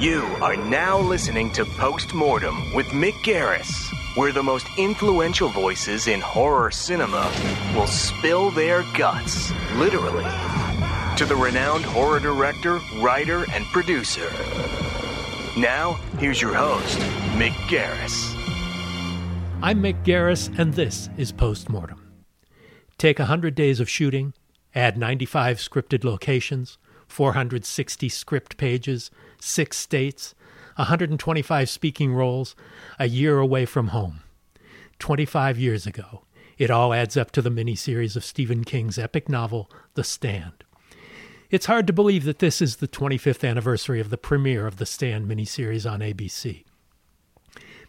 You are now listening to Postmortem with Mick Garris, where the most influential voices in horror cinema will spill their guts, literally, to the renowned horror director, writer, and producer. Now, here's your host, Mick Garris. I'm Mick Garris, and this is Postmortem. Take 100 days of shooting, add 95 scripted locations, 460 script pages, six states, 125 speaking roles, a year away from home. 25 years ago, it all adds up to the miniseries of Stephen King's epic novel, The Stand. It's hard to believe that this is the 25th anniversary of the premiere of the Stand miniseries on ABC.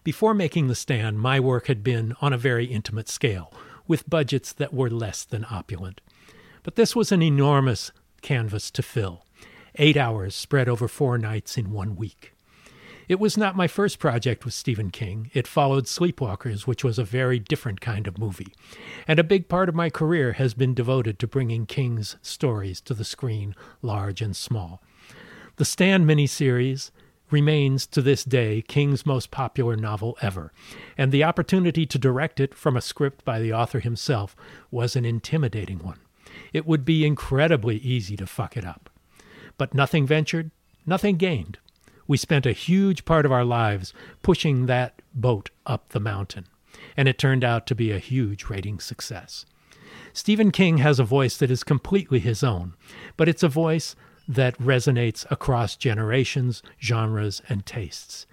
Before making The Stand, my work had been on a very intimate scale, with budgets that were less than opulent. But this was an enormous canvas to fill, eight hours spread over four nights in one week. It was not my first project with Stephen King. It followed Sleepwalkers, which was a very different kind of movie. And a big part of my career has been devoted to bringing King's stories to the screen, large and small. The Stand miniseries remains to this day King's most popular novel ever, and the opportunity to direct it from a script by the author himself was an intimidating one. It would be incredibly easy to fuck it up. But nothing ventured, nothing gained. We spent a huge part of our lives pushing that boat up the mountain, and it turned out to be a huge rating success. Stephen King has a voice that is completely his own, but it's a voice that resonates across generations, genres, and tastes.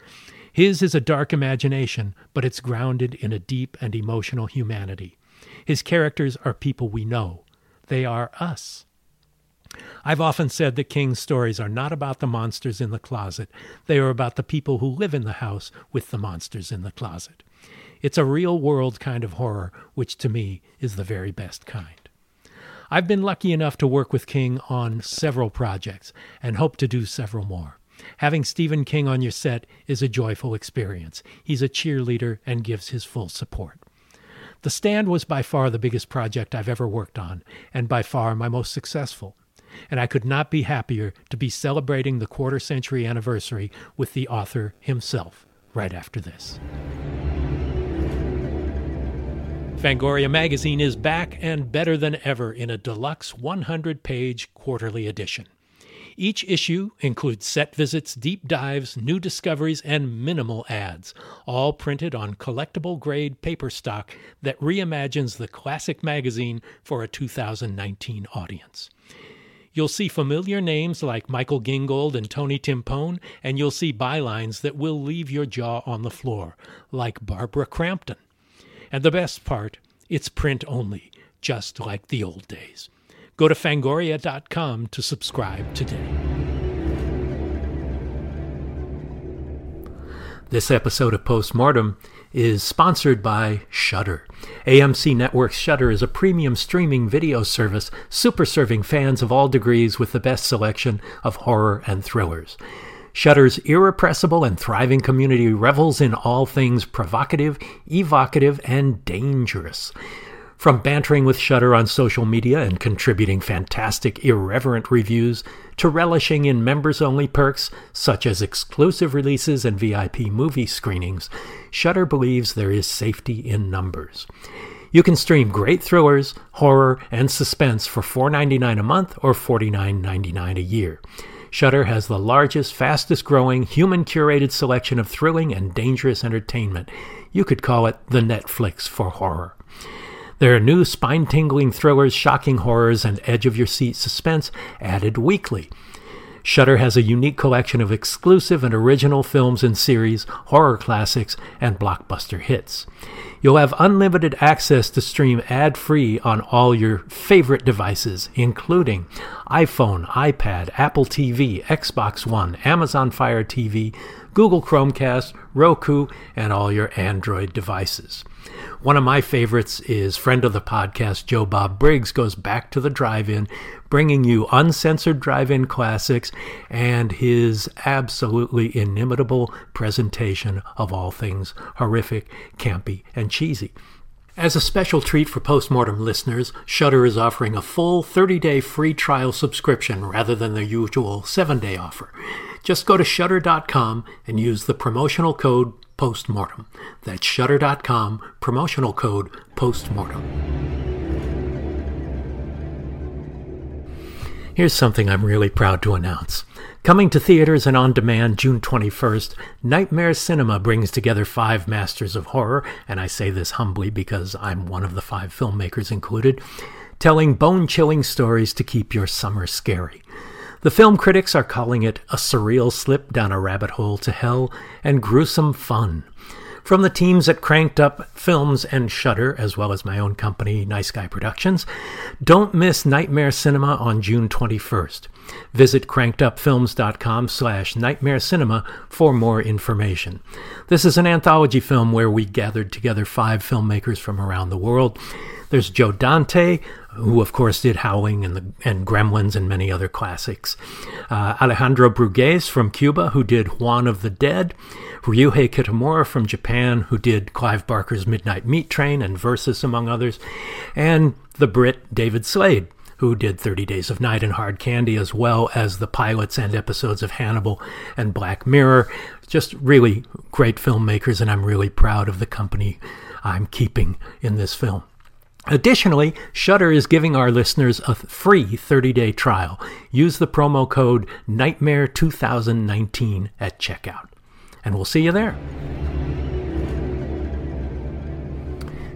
His is a dark imagination, but it's grounded in a deep and emotional humanity. His characters are people we know, they are us. I've often said that King's stories are not about the monsters in the closet, they are about the people who live in the house with the monsters in the closet. It's a real world kind of horror, which to me is the very best kind. I've been lucky enough to work with King on several projects and hope to do several more. Having Stephen King on your set is a joyful experience. He's a cheerleader and gives his full support. The Stand was by far the biggest project I've ever worked on, and by far my most successful. And I could not be happier to be celebrating the quarter century anniversary with the author himself right after this. Fangoria magazine is back and better than ever in a deluxe 100 page quarterly edition. Each issue includes set visits, deep dives, new discoveries, and minimal ads, all printed on collectible grade paper stock that reimagines the classic magazine for a 2019 audience. You'll see familiar names like Michael Gingold and Tony Timpone, and you'll see bylines that will leave your jaw on the floor, like Barbara Crampton. And the best part, it's print only, just like the old days. Go to fangoria.com to subscribe today. This episode of Postmortem is sponsored by Shudder. AMC Network's Shudder is a premium streaming video service super serving fans of all degrees with the best selection of horror and thrillers. Shudder's irrepressible and thriving community revels in all things provocative, evocative, and dangerous. From bantering with Shudder on social media and contributing fantastic, irreverent reviews, to relishing in members only perks such as exclusive releases and VIP movie screenings, Shudder believes there is safety in numbers. You can stream great thrillers, horror, and suspense for $4.99 a month or $49.99 a year. Shudder has the largest, fastest growing, human curated selection of thrilling and dangerous entertainment. You could call it the Netflix for horror. There are new spine tingling thrillers, shocking horrors, and edge of your seat suspense added weekly. Shudder has a unique collection of exclusive and original films and series, horror classics, and blockbuster hits. You'll have unlimited access to stream ad free on all your favorite devices, including iPhone, iPad, Apple TV, Xbox One, Amazon Fire TV, Google Chromecast, Roku, and all your Android devices. One of my favorites is friend of the podcast, Joe Bob Briggs, goes back to the drive in, bringing you uncensored drive in classics and his absolutely inimitable presentation of all things horrific, campy, and cheesy. As a special treat for postmortem listeners, Shudder is offering a full 30-day free trial subscription rather than the usual 7-day offer. Just go to shudder.com and use the promotional code postmortem. That's shudder.com, promotional code postmortem. Here's something I'm really proud to announce. Coming to theaters and on demand June 21st, Nightmare Cinema brings together five masters of horror, and I say this humbly because I'm one of the five filmmakers included, telling bone chilling stories to keep your summer scary. The film critics are calling it a surreal slip down a rabbit hole to hell and gruesome fun. From the teams at Cranked Up Films and Shudder, as well as my own company, Nice Guy Productions, don't miss Nightmare Cinema on June 21st. Visit crankedupfilms.com slash nightmare cinema for more information. This is an anthology film where we gathered together five filmmakers from around the world. There's Joe Dante, who of course did Howling and, the, and Gremlins and many other classics. Uh, Alejandro Brugués from Cuba, who did Juan of the Dead. Ryuhei Kitamura from Japan, who did Clive Barker's Midnight Meat Train and Versus, among others. And the Brit David Slade, who did 30 Days of Night and Hard Candy, as well as the pilots and episodes of Hannibal and Black Mirror. Just really great filmmakers, and I'm really proud of the company I'm keeping in this film. Additionally, Shudder is giving our listeners a free 30-day trial. Use the promo code Nightmare2019 at checkout. And we'll see you there.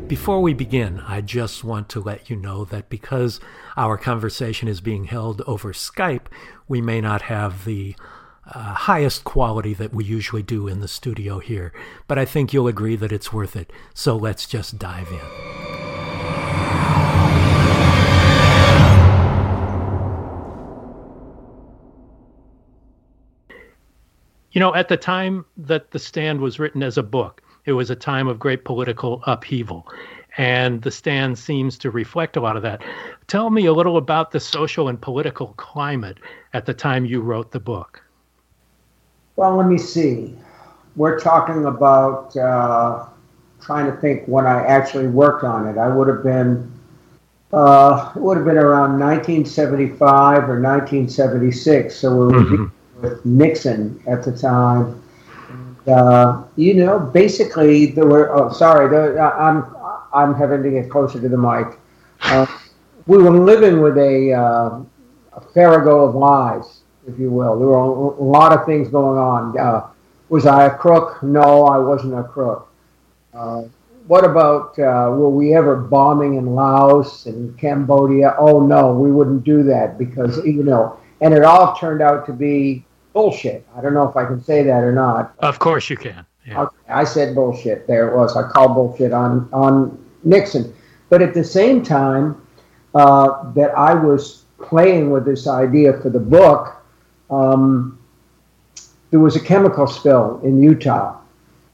Before we begin, I just want to let you know that because our conversation is being held over Skype, we may not have the uh, highest quality that we usually do in the studio here, but I think you'll agree that it's worth it. So let's just dive in. You know, at the time that The Stand was written as a book, it was a time of great political upheaval. And The Stand seems to reflect a lot of that. Tell me a little about the social and political climate at the time you wrote the book. Well, let me see. We're talking about uh, trying to think when I actually worked on it. I would have been uh, it would have been around 1975 or 1976. So we were mm-hmm with Nixon at the time. Uh, you know, basically there were. Oh, sorry, there, I'm I'm having to get closer to the mic. Uh, we were living with a, uh, a farrago of lies, if you will. There were a lot of things going on. Uh, was I a crook? No, I wasn't a crook. Uh, what about uh, were we ever bombing in Laos and Cambodia? Oh no, we wouldn't do that because you know. And it all turned out to be bullshit. I don't know if I can say that or not. Of course you can. Yeah. Okay, I said bullshit. There it was. I called bullshit on on Nixon. But at the same time uh, that I was playing with this idea for the book, um, there was a chemical spill in Utah,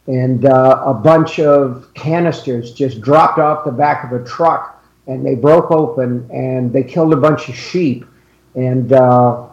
and uh, a bunch of canisters just dropped off the back of a truck, and they broke open and they killed a bunch of sheep, and uh,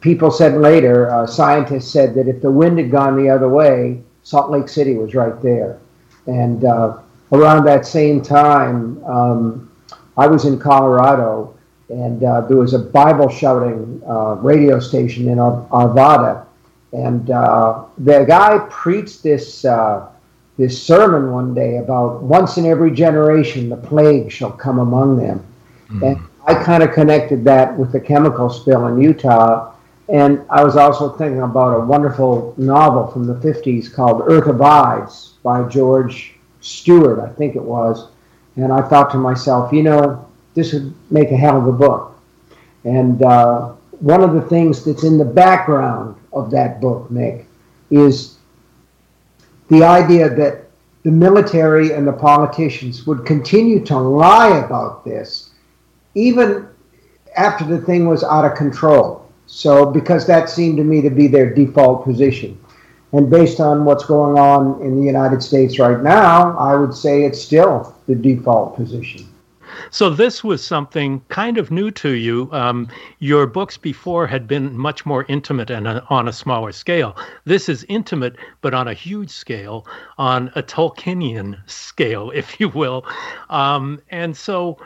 people said later, uh, scientists said that if the wind had gone the other way, Salt Lake City was right there. And uh, around that same time, um, I was in Colorado, and uh, there was a Bible shouting uh, radio station in Ar- Arvada, and uh, the guy preached this uh, this sermon one day about once in every generation the plague shall come among them, mm. and I kind of connected that with the chemical spill in Utah. And I was also thinking about a wonderful novel from the 50s called Earth Abides by George Stewart, I think it was. And I thought to myself, you know, this would make a hell of a book. And uh, one of the things that's in the background of that book, Mick, is the idea that the military and the politicians would continue to lie about this even after the thing was out of control. So, because that seemed to me to be their default position. And based on what's going on in the United States right now, I would say it's still the default position. So this was something kind of new to you. Um, your books before had been much more intimate and a, on a smaller scale. This is intimate, but on a huge scale, on a Tolkienian scale, if you will. Um, and so,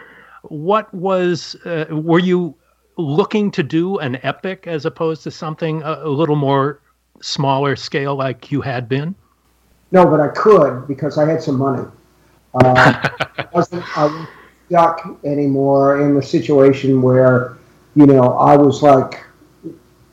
what was? Uh, were you looking to do an epic as opposed to something a, a little more smaller scale like you had been? No, but I could because I had some money. Uh, I, wasn't, I wasn't stuck anymore in the situation where, you know, I was like,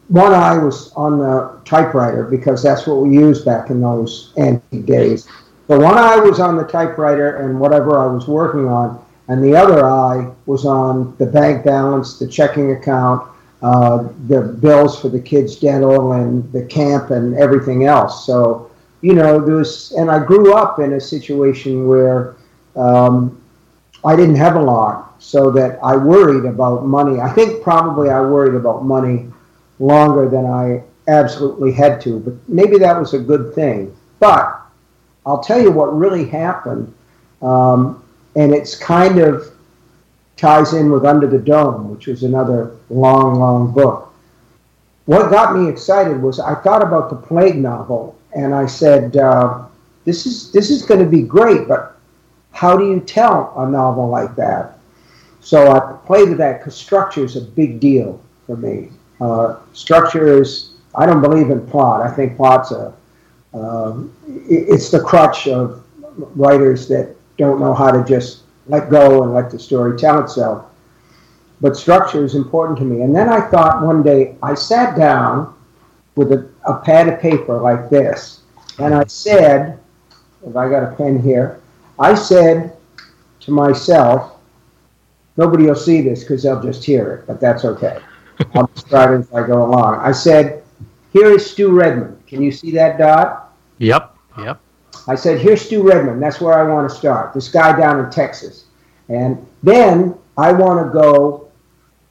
one eye was on the typewriter because that's what we used back in those antique days. So one eye was on the typewriter and whatever I was working on, and the other eye was on the bank balance, the checking account, uh, the bills for the kids' dental and the camp and everything else. So, you know, there's, and I grew up in a situation where um, I didn't have a lot, so that I worried about money. I think probably I worried about money longer than I absolutely had to, but maybe that was a good thing. But I'll tell you what really happened, um, and it's kind of ties in with Under the Dome, which was another long, long book. What got me excited was I thought about the plague novel, and I said, uh, "This is this is going to be great, but how do you tell a novel like that?" So I played with that because structure is a big deal for me. Uh, structure is I don't believe in plot. I think plot's a um, it's the crutch of writers that don't know how to just let go and let the story tell itself. But structure is important to me. And then I thought one day, I sat down with a, a pad of paper like this, and I said, if I got a pen here, I said to myself, nobody will see this because they'll just hear it, but that's okay. I'll describe it as I go along. I said, here is Stu Redman. Can you see that dot? Yep, yep. I said, here's Stu Redman. That's where I want to start. This guy down in Texas. And then I want to go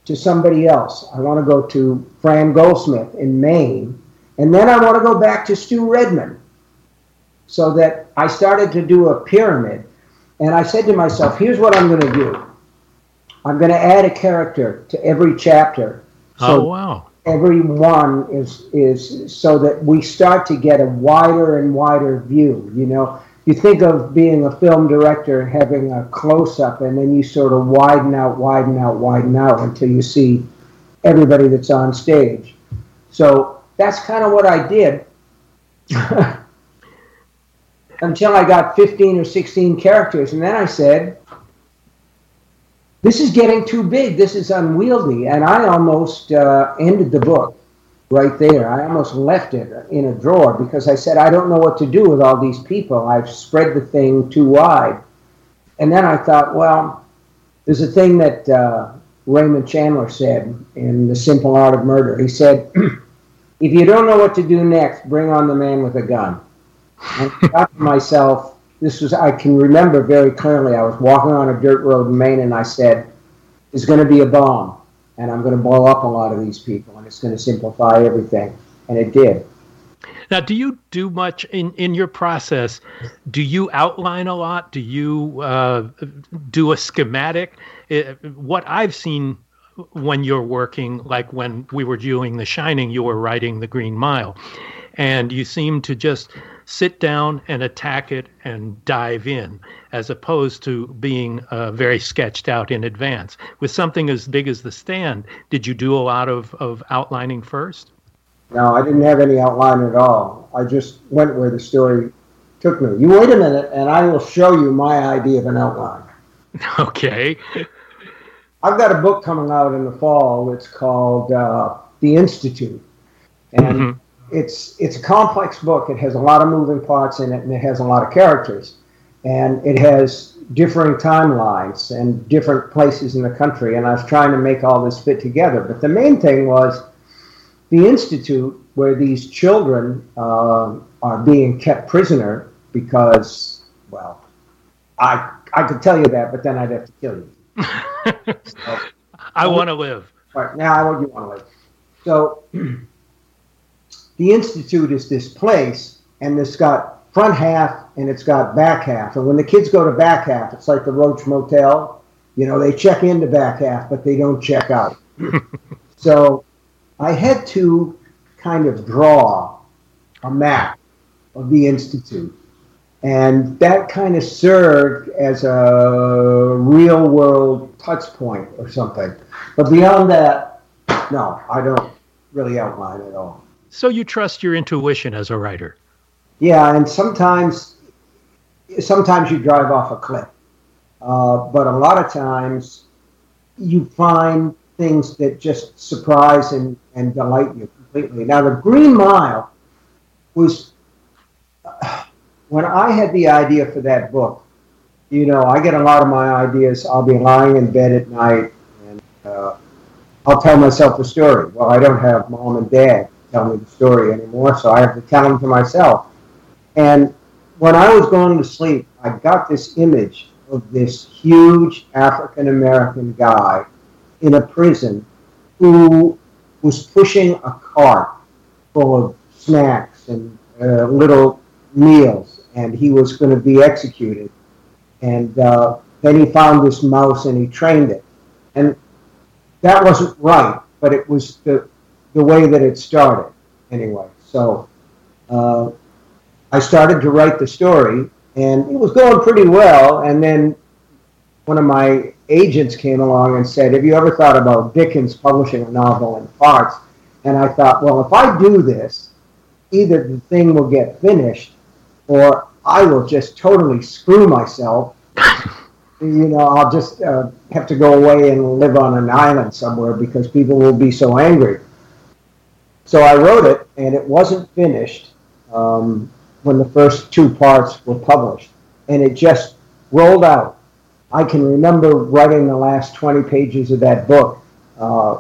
to somebody else. I want to go to Fran Goldsmith in Maine. And then I want to go back to Stu Redman. So that I started to do a pyramid. And I said to myself, here's what I'm going to do. I'm going to add a character to every chapter. So oh, wow every one is is so that we start to get a wider and wider view. You know, you think of being a film director and having a close up, and then you sort of widen out, widen out, widen out until you see everybody that's on stage. So that's kind of what I did. Until I got 15 or 16 characters, and then I said, this is getting too big. This is unwieldy. And I almost uh, ended the book right there. I almost left it in a drawer because I said, I don't know what to do with all these people. I've spread the thing too wide. And then I thought, well, there's a thing that uh, Raymond Chandler said in The Simple Art of Murder. He said, if you don't know what to do next, bring on the man with a gun. And I thought to myself, this was I can remember very clearly. I was walking on a dirt road in Maine, and I said, "There's going to be a bomb, and I'm going to blow up a lot of these people, and it's going to simplify everything." And it did. Now, do you do much in, in your process? Do you outline a lot? Do you uh, do a schematic? It, what I've seen when you're working, like when we were doing The Shining, you were writing The Green Mile, and you seem to just sit down and attack it and dive in, as opposed to being uh, very sketched out in advance. With something as big as the stand, did you do a lot of, of outlining first? No, I didn't have any outline at all. I just went where the story took me. You wait a minute, and I will show you my idea of an outline. Okay. I've got a book coming out in the fall. It's called uh, The Institute, and mm-hmm. It's it's a complex book. It has a lot of moving parts in it, and it has a lot of characters, and it has differing timelines and different places in the country. And I was trying to make all this fit together. But the main thing was the institute where these children uh, are being kept prisoner because, well, I I could tell you that, but then I'd have to kill you. so, I want to live. Right now, I want you want to live. So, the institute is this place, and it's got front half and it's got back half. And when the kids go to back half, it's like the Roach Motel. You know, they check in into back half, but they don't check out. so, I had to kind of draw a map of the institute and that kind of served as a real world touch point or something. But beyond that, no, I don't really outline at all. So you trust your intuition as a writer? Yeah, and sometimes, sometimes you drive off a cliff, uh, but a lot of times you find things that just surprise and, and delight you completely. Now, the Green Mile was. When I had the idea for that book, you know, I get a lot of my ideas. I'll be lying in bed at night and uh, I'll tell myself a story. Well, I don't have mom and dad tell me the story anymore, so I have to tell them to myself. And when I was going to sleep, I got this image of this huge African American guy in a prison who was pushing a cart full of snacks and uh, little meals, and he was going to be executed. And uh, then he found this mouse and he trained it. And that wasn't right, but it was the, the way that it started anyway. So uh, I started to write the story, and it was going pretty well. And then one of my agents came along and said, Have you ever thought about Dickens publishing a novel in parts? And I thought, well, if I do this, either the thing will get finished or I will just totally screw myself. you know, I'll just uh, have to go away and live on an island somewhere because people will be so angry. So I wrote it, and it wasn't finished um, when the first two parts were published, and it just rolled out. I can remember writing the last 20 pages of that book uh,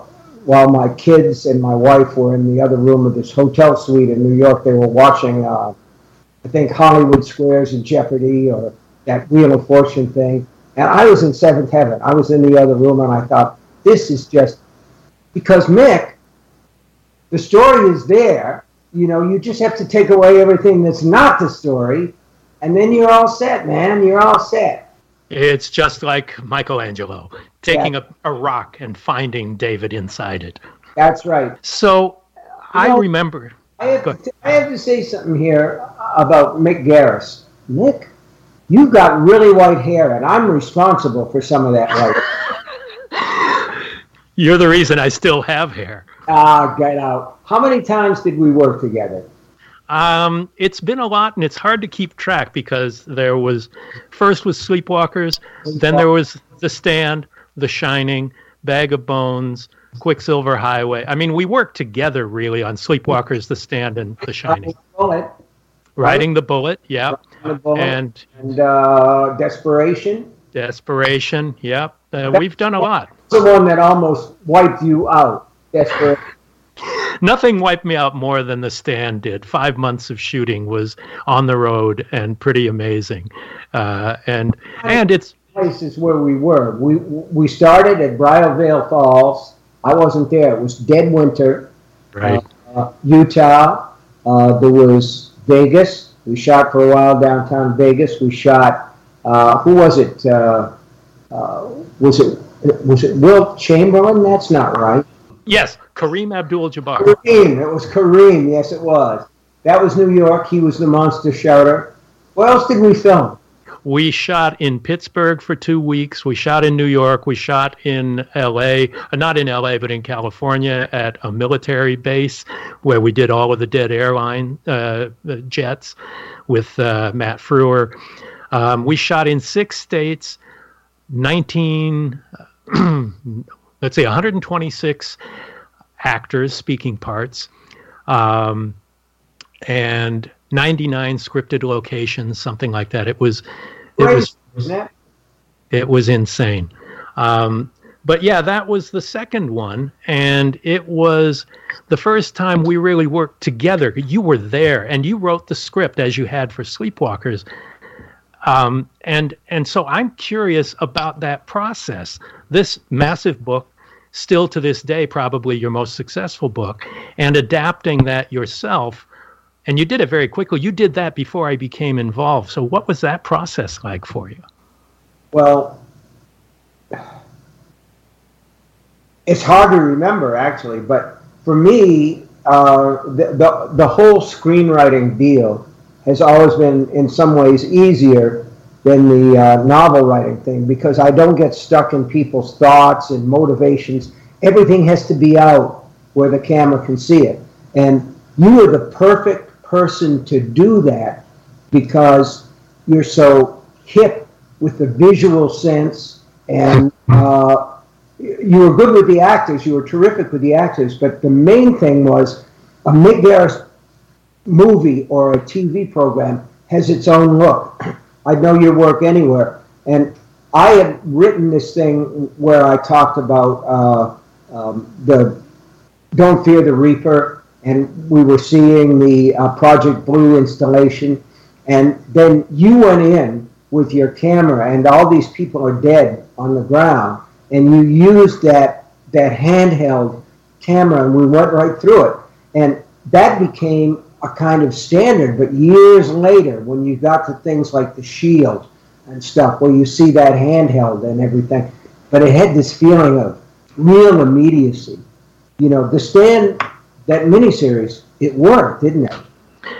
while my kids and my wife were in the other room of this hotel suite in New York. They were watching uh, I think Hollywood Squares and Jeopardy or that Wheel of Fortune thing. And I was in seventh heaven. I was in the other room and I thought, this is just because Mick, the story is there. You know, you just have to take away everything that's not the story, and then you're all set, man. You're all set. It's just like Michelangelo taking yeah. a, a rock and finding David inside it. That's right. So you I know, remember. I have, to, I have to say something here about Mick Garris. Mick, you've got really white hair, and I'm responsible for some of that white. You're the reason I still have hair. Ah, get out. How many times did we work together? Um, it's been a lot, and it's hard to keep track because there was first was Sleepwalkers, then there was The Stand, The Shining, Bag of Bones, Quicksilver Highway. I mean, we worked together really on Sleepwalkers, The Stand, and The Shining. Bullet. Riding the Bullet, yeah. The bullet. And, and uh, Desperation. Desperation, yep. Uh, we've done a lot. The one that almost wiped you out. Desperation. Nothing wiped me out more than The Stand did. Five months of shooting was on the road and pretty amazing. Uh, and and it's places where we were. We we started at Briar Vale Falls I wasn't there. It was dead winter. Right. Uh, Utah. Uh, there was Vegas. We shot for a while downtown Vegas. We shot. Uh, who was it? Uh, uh, was it was it Wilt Chamberlain? That's not right. Yes, Kareem Abdul-Jabbar. Kareem. It was Kareem. Yes, it was. That was New York. He was the monster shouter. Where else did we film? We shot in Pittsburgh for two weeks. We shot in New York. We shot in L.A. Uh, not in L.A., but in California at a military base where we did all of the dead airline uh, jets with uh, Matt Frewer. Um, we shot in six states, 19, let's say 126 actors speaking parts, um, and 99 scripted locations, something like that. It was, it was, it was insane. Um, but yeah, that was the second one, and it was the first time we really worked together. You were there, and you wrote the script as you had for Sleepwalkers, um, and and so I'm curious about that process. This massive book, still to this day, probably your most successful book, and adapting that yourself. And you did it very quickly. You did that before I became involved. So, what was that process like for you? Well, it's hard to remember actually, but for me, uh, the, the, the whole screenwriting deal has always been in some ways easier than the uh, novel writing thing because I don't get stuck in people's thoughts and motivations. Everything has to be out where the camera can see it. And you are the perfect person to do that because you're so hip with the visual sense and uh, you were good with the actors, you were terrific with the actors, but the main thing was a Mick movie or a TV program has its own look. I'd know your work anywhere. And I had written this thing where I talked about uh, um, the Don't Fear the Reaper, and we were seeing the uh, Project Blue installation. And then you went in with your camera, and all these people are dead on the ground and you used that that handheld camera, and we went right through it, and that became a kind of standard. But years later, when you got to things like the Shield and stuff, where you see that handheld and everything, but it had this feeling of real immediacy. You know, the stand that miniseries, it worked, didn't it?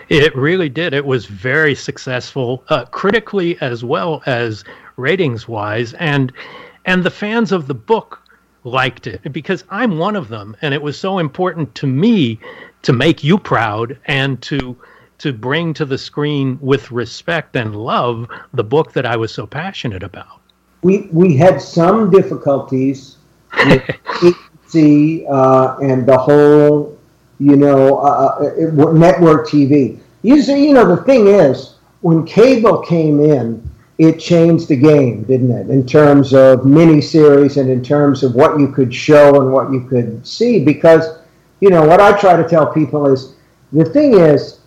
It really did. It was very successful, uh, critically as well as ratings wise, and and the fans of the book liked it because I'm one of them. And it was so important to me to make you proud and to to bring to the screen with respect and love the book that I was so passionate about. We we had some difficulties with EC uh, and the whole, you know, uh, uh network TV. You see, you know, the thing is, when cable came in, it changed the game, didn't it? In terms of miniseries and in terms of what you could show and what you could see. Because, you know, what I try to tell people is the thing is,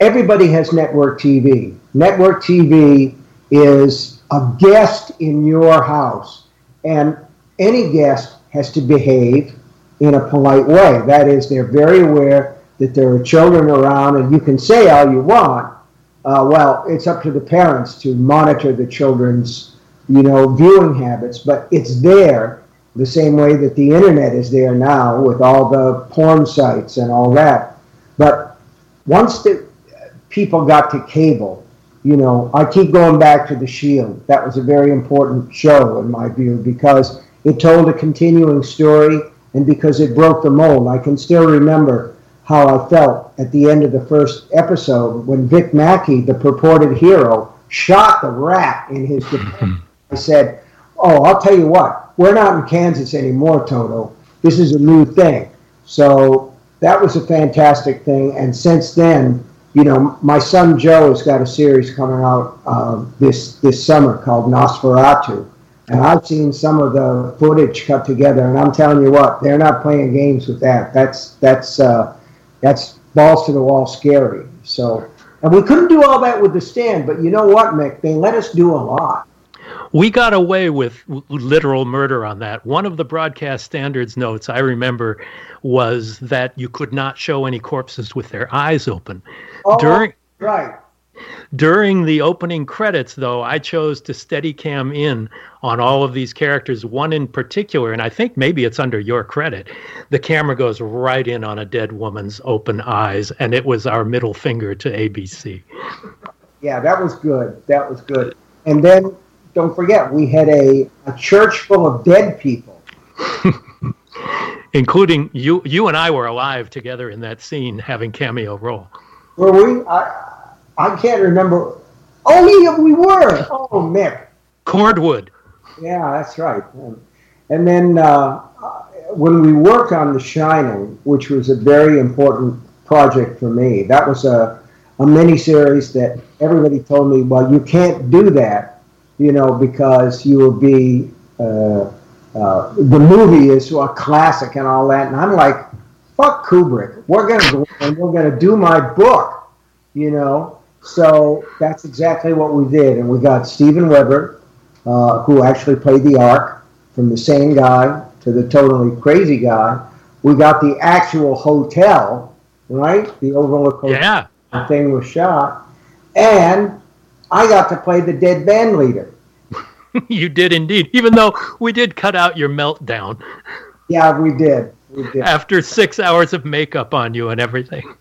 everybody has network TV. Network TV is a guest in your house, and any guest has to behave in a polite way. That is, they're very aware that there are children around, and you can say all you want, uh, well, it's up to the parents to monitor the children's, you know, viewing habits, but it's there the same way that the internet is there now with all the porn sites and all that. But once the people got to cable, you know, I keep going back to The Shield. That was a very important show in my view because it told a continuing story and because it broke the mold. I can still remember how I felt at the end of the first episode when Vic Mackey, the purported hero, shot the rat in his. I said, Oh, I'll tell you what, we're not in Kansas anymore, Toto. This is a new thing. So that was a fantastic thing. And since then, you know, my son Joe has got a series coming out uh, this this summer called Nosferatu, and I've seen some of the footage cut together, and I'm telling you what, they're not playing games with that. That's that's uh, that's balls to the wall scary. So, and we couldn't do all that with the stand, but you know what, Mick? They let us do a lot. We got away with literal murder on that. One of the broadcast standards notes I remember was that you could not show any corpses with their eyes open. Oh, during right. During the opening credits, though, I chose to steady cam in on all of these characters, one in particular, and I think maybe it's under your credit. The camera goes right in on a dead woman's open eyes, and it was our middle finger to ABC. Yeah, that was good. That was good. And then don't forget, we had a, a church full of dead people. Including you, you and I were alive together in that scene, having cameo role. Were we? I, I can't remember. Oh, yeah, we were. Oh, Mick. Cordwood. Yeah, that's right. And then uh, when we worked on The Shining, which was a very important project for me, that was a, a mini series that everybody told me, well, you can't do that, you know, because you will be. Uh, uh, the movie is a classic and all that. And I'm like, fuck Kubrick. We're going to go and we're to do my book, you know. So that's exactly what we did. And we got Steven Weber, uh, who actually played the arc, from the same guy to the totally crazy guy. We got the actual hotel, right? The Overlook Hotel. Yeah. The thing was shot. And I got to play the dead band leader. you did indeed, even though we did cut out your meltdown. Yeah, we did. We did. After six hours of makeup on you and everything.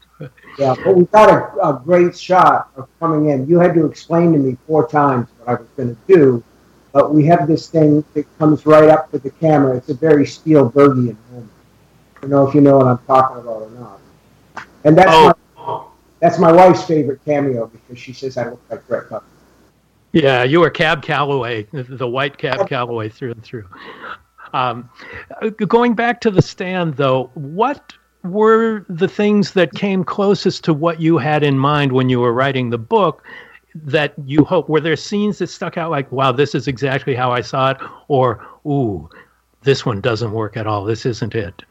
Yeah, but we got a, a great shot of coming in. You had to explain to me four times what I was going to do, but we have this thing that comes right up to the camera. It's a very Spielbergian moment. I don't know if you know what I'm talking about or not. And that's oh. my, that's my wife's favorite cameo because she says I look like Brett Cutler. Yeah, you were Cab Calloway, the white Cab Calloway through and through. Um, going back to the stand, though, what were the things that came closest to what you had in mind when you were writing the book that you hope? Were there scenes that stuck out like, wow, this is exactly how I saw it? Or, ooh, this one doesn't work at all. This isn't it.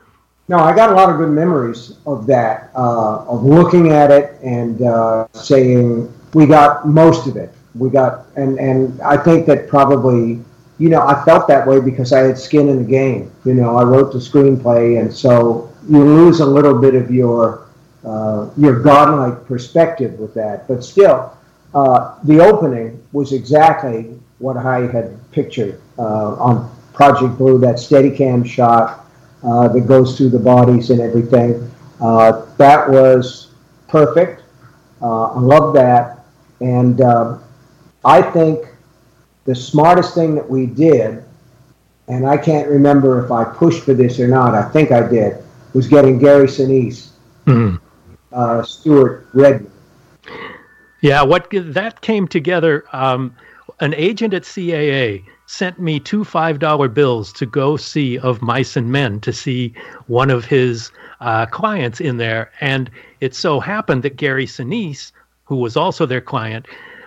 No, I got a lot of good memories of that, uh, of looking at it and uh, saying, we got most of it we got and and I think that probably you know I felt that way because I had skin in the game. You know, I wrote the screenplay, and so you lose a little bit of your uh, your godlike perspective with that. But still, uh, the opening was exactly what I had pictured uh, on Project Blue. That Steadicam shot uh, that goes through the bodies and everything. Uh, that was perfect. Uh, I love that, and I think the smartest thing that we did, and I can't remember if I pushed for this or not, I think I did, was getting Gary Sinise, mm-hmm. uh, Stewart Redman. Yeah, what that came together. Um, an agent at CAA sent me two five dollar bills to go see of Mice and Men to see one of his uh, clients in there, and it so happened that Gary Sinise, who was also their client,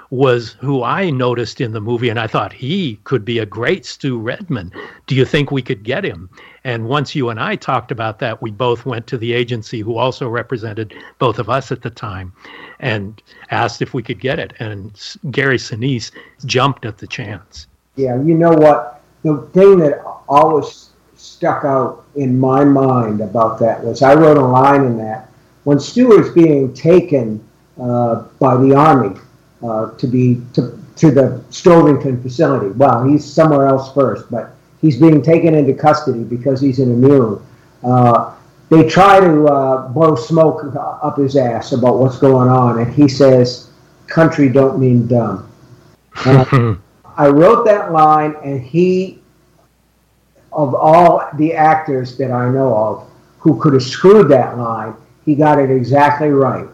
was who I noticed in the movie, and I thought he could be a great Stu Redman. Do you think we could get him? And once you and I talked about that, we both went to the agency who also represented both of us at the time and asked if we could get it. And Gary Sinise jumped at the chance. Yeah, you know what? The thing that always stuck out in my mind about that was I wrote a line in that when Stu was being taken uh, by the Army uh, to be to, to the Stovington facility. Well, he's somewhere else first, but he's being taken into custody because he's an immune. Uh, they try to uh, blow smoke up his ass about what's going on, and he says, "Country don't mean dumb." I wrote that line, and he, of all the actors that I know of who could have screwed that line, he got it exactly right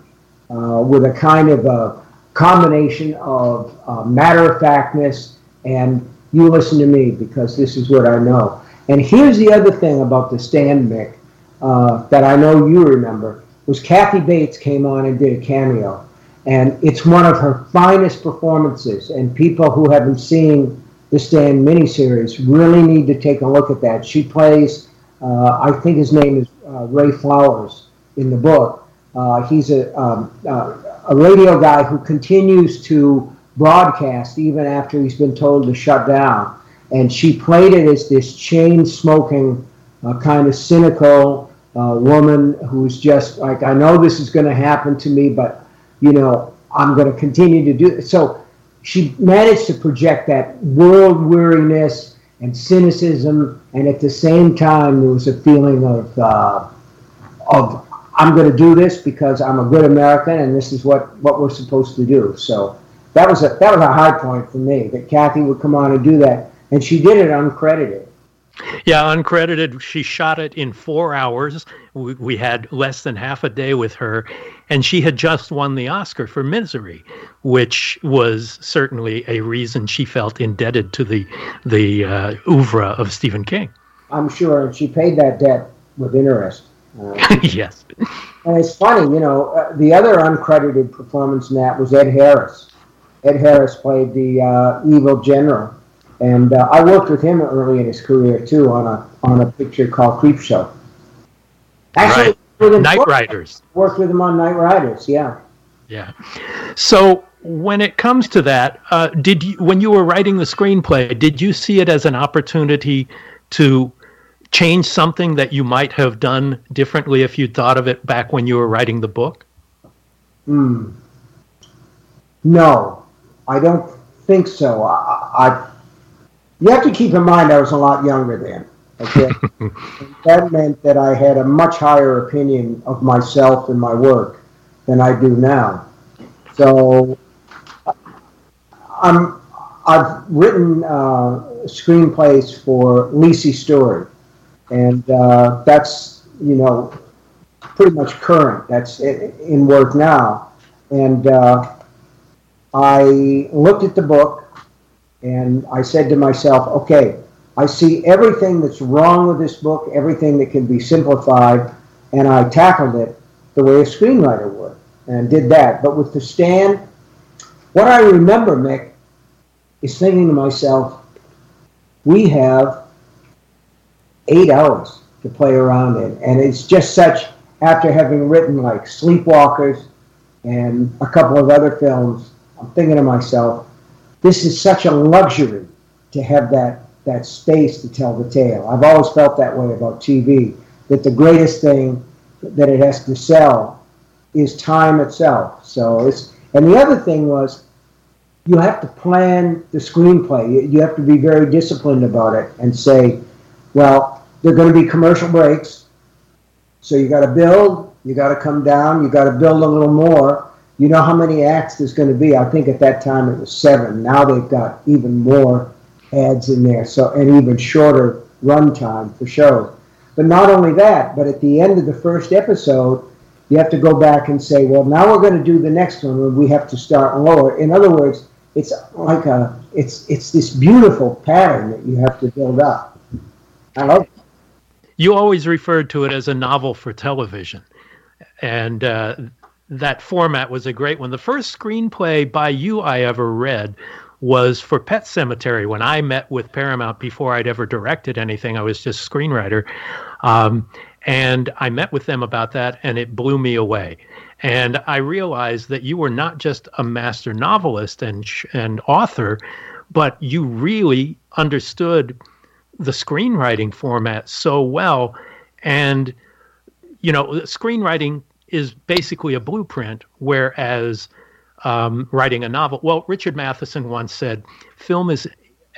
uh, with a kind of a combination of uh, matter of factness and you listen to me because this is what I know. And here's the other thing about the stand, Mick, uh, that I know you remember, was Kathy Bates came on and did a cameo. And it's one of her finest performances. And people who haven't seen the Stand miniseries really need to take a look at that. She plays, uh, I think his name is uh, Ray Flowers in the book. Uh, he's a, um, uh, a radio guy who continues to broadcast even after he's been told to shut down. And she played it as this chain smoking, uh, kind of cynical uh, woman who's just like, I know this is going to happen to me, but you know, I'm going to continue to do. So she managed to project that world weariness and cynicism, and at the same time, there was a feeling of uh, of I'm going to do this because I'm a good American, and this is what what we're supposed to do. So that was a that was a high point for me that Kathy would come on and do that, and she did it uncredited. Yeah, uncredited. She shot it in four hours. We, we, had less than half a day with her, and she had just won the Oscar for Misery, which was certainly a reason she felt indebted to the the uh, oeuvre of Stephen King. I'm sure she paid that debt with interest. Uh, yes. And it's funny, you know, uh, the other uncredited performance in that was Ed Harris. Ed Harris played the uh, evil general and uh, I worked with him early in his career too on a on a picture called Creepshow. Actually, right. Knightriders. Worked with him on Knightriders. Yeah. Yeah. So when it comes to that, uh, did you when you were writing the screenplay, did you see it as an opportunity to change something that you might have done differently if you'd thought of it back when you were writing the book? Hmm. No, I don't think so. I, I you have to keep in mind I was a lot younger then. That meant that I had a much higher opinion of myself and my work than I do now. So I'm I've written uh, screenplays for Lisey Story, and uh, that's you know pretty much current. That's in work now, and uh, I looked at the book and I said to myself, okay, I see everything that's wrong with this book, everything that can be simplified, and I tackled it the way a screenwriter would and did that. But with The Stand, what I remember, Mick, is thinking to myself, we have eight hours to play around in. And it's just such, after having written like Sleepwalkers and a couple of other films, I'm thinking to myself, this is such a luxury to have that that space to tell the tale. I've always felt that way about TV. That the greatest thing that it has to sell is time itself. So it's and the other thing was you have to plan the screenplay. You have to be very disciplined about it and say, well, there are going to be commercial breaks. So you got to build, you got to come down, you got to build a little more, you know how many acts there's going to be? I think at that time it was seven. Now they've got even more ads in there, so and even shorter run time for shows. But not only that, but at the end of the first episode, you have to go back and say, well, now we're going to do the next one, and we have to start lower. In other words, it's like a it's it's this beautiful pattern that you have to build up. I love it. You always referred to it as a novel for television, and uh, that format was a great one. The first screenplay by you I ever read was for Pet Sematary when I met with Paramount before I'd ever directed anything. I was just screenwriter. Um, and I met with them about that, and it blew me away. And I realized that you were not just a master novelist and, and author, but you really understood the screenwriting format so well. And, you know, screenwriting is basically a blueprint, whereas um, writing a novel, well, Richard Matheson once said, film is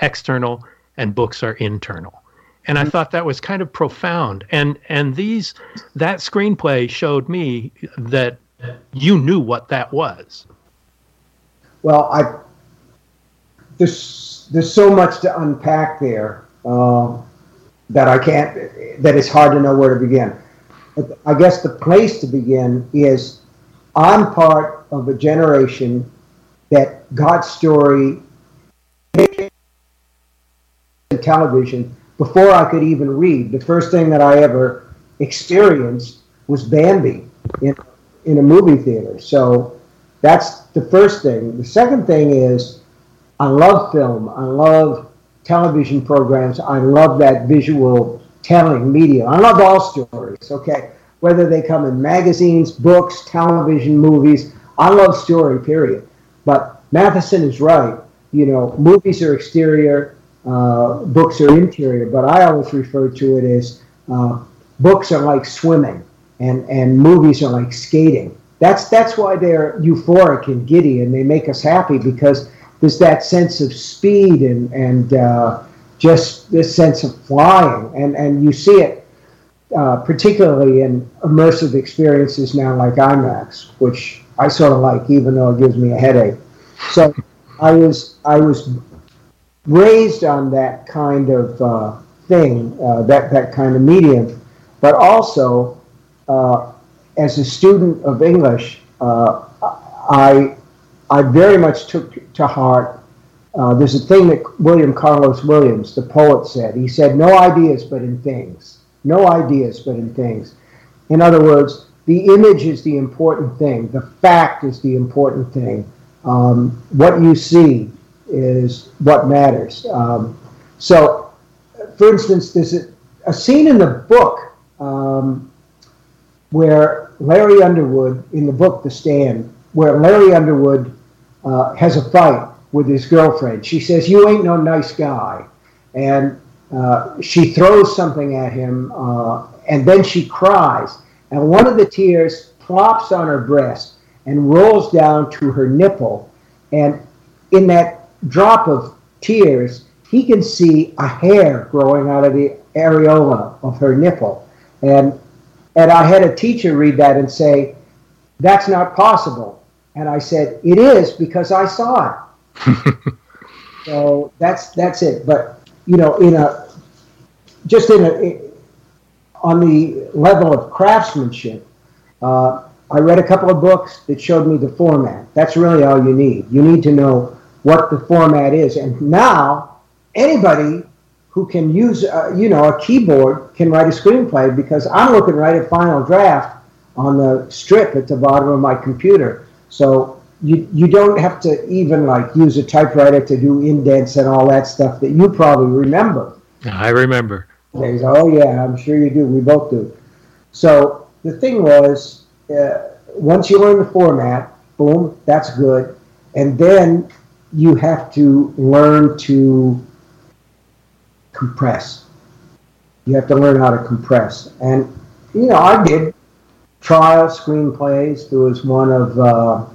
external and books are internal. And I thought that was kind of profound. And and these that screenplay showed me that you knew what that was. Well, I there's there's so much to unpack there uh, that I can't that it's hard to know where to begin. I guess the place to begin is I'm part of a generation that got story television before I could even read. The first thing that I ever experienced was Bambi in, in a movie theater. So that's the first thing. The second thing is I love film. I love television programs. I love that visual telling media. I love all stories, okay? Whether they come in magazines, books, television, movies. I love story, period. But Matheson is right. You know, movies are exterior, uh, books are interior, but I always refer to it as uh, books are like swimming and, and movies are like skating. that's that's why they're euphoric and giddy, and they make us happy because there's that sense of speed and and uh, just this sense of flying, and and you see it uh, particularly in immersive experiences now like IMAX, which I sort of like, even though it gives me a headache. So I was I was raised on that kind of uh, thing, uh, that that kind of medium, but also uh, as a student of English, uh, I I very much took to heart. Uh, there's a thing that William Carlos Williams, the poet, said. He said, "No ideas, but in things." No ideas, but in things. In other words, the image is the important thing. The fact is the important thing. Um, what you see is what matters. Um, so, for instance, there's a, a scene in the book um, where Larry Underwood, in the book The Stand, where Larry Underwood uh, has a fight with his girlfriend. She says, You ain't no nice guy. And uh, she throws something at him, uh, and then she cries. And one of the tears plops on her breast and rolls down to her nipple. And in that drop of tears, he can see a hair growing out of the areola of her nipple. And, and I had a teacher read that and say, That's not possible. And I said, It is because I saw it. so that's, that's it. But you know, in a just in a on the level of craftsmanship, uh, I read a couple of books that showed me the format. That's really all you need. You need to know what the format is, and now anybody who can use, uh, you know, a keyboard can write a screenplay because I'm looking right at a Final Draft on the strip at the bottom of my computer. So you you don't have to even like use a typewriter to do indents and all that stuff that you probably remember. I remember. Oh yeah, I'm sure you do. We both do. So the thing was, uh, once you learn the format, boom, that's good, and then you have to learn to compress. You have to learn how to compress, and you know I did trial screenplays. There was one of uh,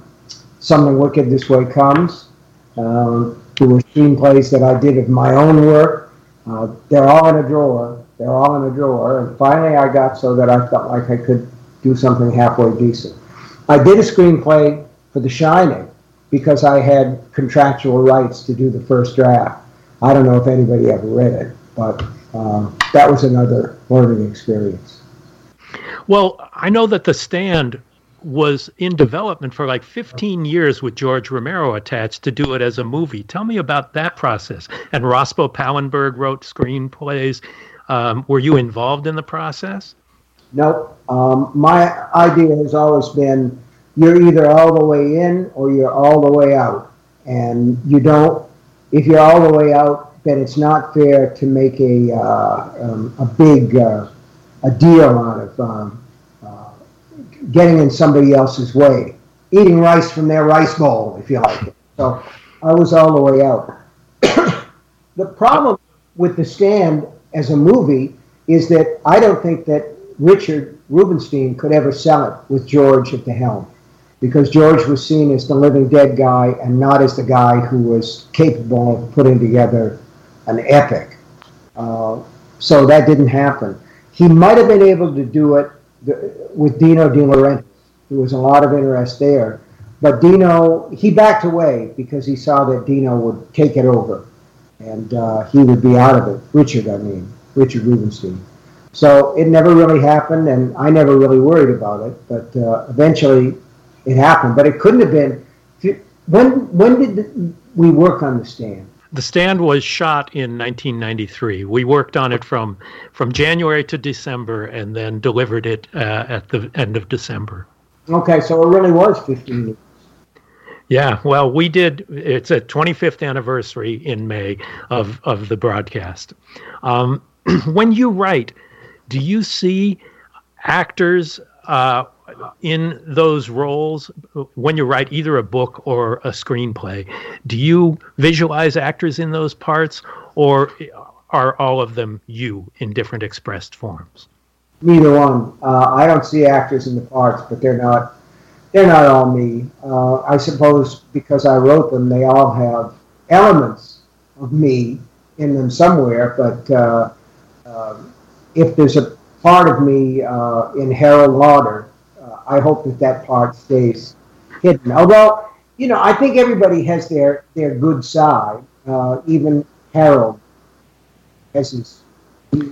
Something Wicked This Way Comes. Um, there were screenplays that I did of my own work. Uh, they're all in a drawer. They're all in a drawer. And finally, I got so that I felt like I could do something halfway decent. I did a screenplay for The Shining because I had contractual rights to do the first draft. I don't know if anybody ever read it, but uh, that was another learning experience. Well, I know that The Stand was in development for like 15 years with George Romero attached to do it as a movie. Tell me about that process. And Rospo Pallenberg wrote screenplays. Um, were you involved in the process? Nope. Um, my idea has always been you're either all the way in or you're all the way out. And you don't, if you're all the way out, then it's not fair to make a, uh, um, a big uh, a deal out of um, getting in somebody else's way, eating rice from their rice bowl, if you like it. So I was all the way out. the problem with The Stand as a movie is that I don't think that Richard Rubinstein could ever sell it with George at the helm because George was seen as the living dead guy and not as the guy who was capable of putting together an epic. Uh, so that didn't happen. He might have been able to do it with Dino De Laurentiis. There was a lot of interest there. But Dino, he backed away because he saw that Dino would take it over and uh, he would be out of it. Richard, I mean, Richard Rubinstein. So it never really happened, and I never really worried about it. But uh, eventually it happened. But it couldn't have been. When, when did we work on the stand? The Stand was shot in 1993. We worked on it from from January to December, and then delivered it uh, at the end of December. Okay, so it really was 15 years. Yeah, well, we did. It's a 25th anniversary in May of of the broadcast. Um, when you write, do you see actors uh, in those roles when you write either a book or a screenplay do you visualize actors in those parts or are all of them you in different expressed forms neither one uh, i don't see actors in the parts but they're not they're not all me. Uh, I suppose because I wrote them, they all have elements of me in them somewhere. But uh, uh, if there's a part of me uh, in Harold Lauder, I hope that that part stays hidden. Although, you know, I think everybody has their their good side. Uh, even Harold has his